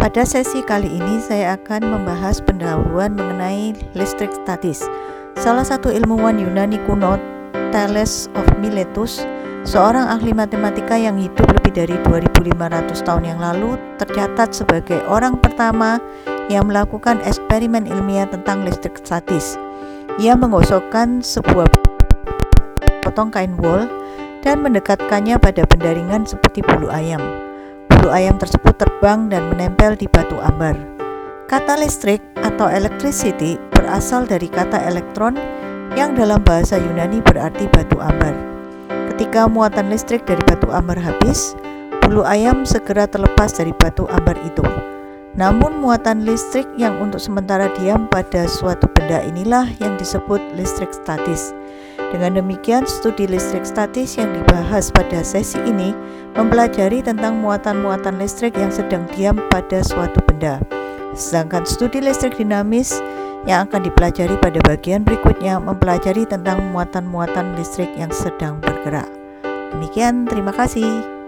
Pada sesi kali ini saya akan membahas pendahuluan mengenai listrik statis. Salah satu ilmuwan Yunani kuno, Thales of Miletus, seorang ahli matematika yang hidup lebih dari 2500 tahun yang lalu, tercatat sebagai orang pertama yang melakukan eksperimen ilmiah tentang listrik statis. Ia menggosokkan sebuah potong kain wol dan mendekatkannya pada pendaringan seperti bulu ayam bulu ayam tersebut terbang dan menempel di batu ambar. Kata listrik atau electricity berasal dari kata elektron yang dalam bahasa Yunani berarti batu ambar. Ketika muatan listrik dari batu ambar habis, bulu ayam segera terlepas dari batu ambar itu. Namun muatan listrik yang untuk sementara diam pada suatu benda inilah yang disebut listrik statis. Dengan demikian, studi listrik statis yang dibahas pada sesi ini mempelajari tentang muatan-muatan listrik yang sedang diam pada suatu benda. Sedangkan studi listrik dinamis yang akan dipelajari pada bagian berikutnya mempelajari tentang muatan-muatan listrik yang sedang bergerak. Demikian, terima kasih.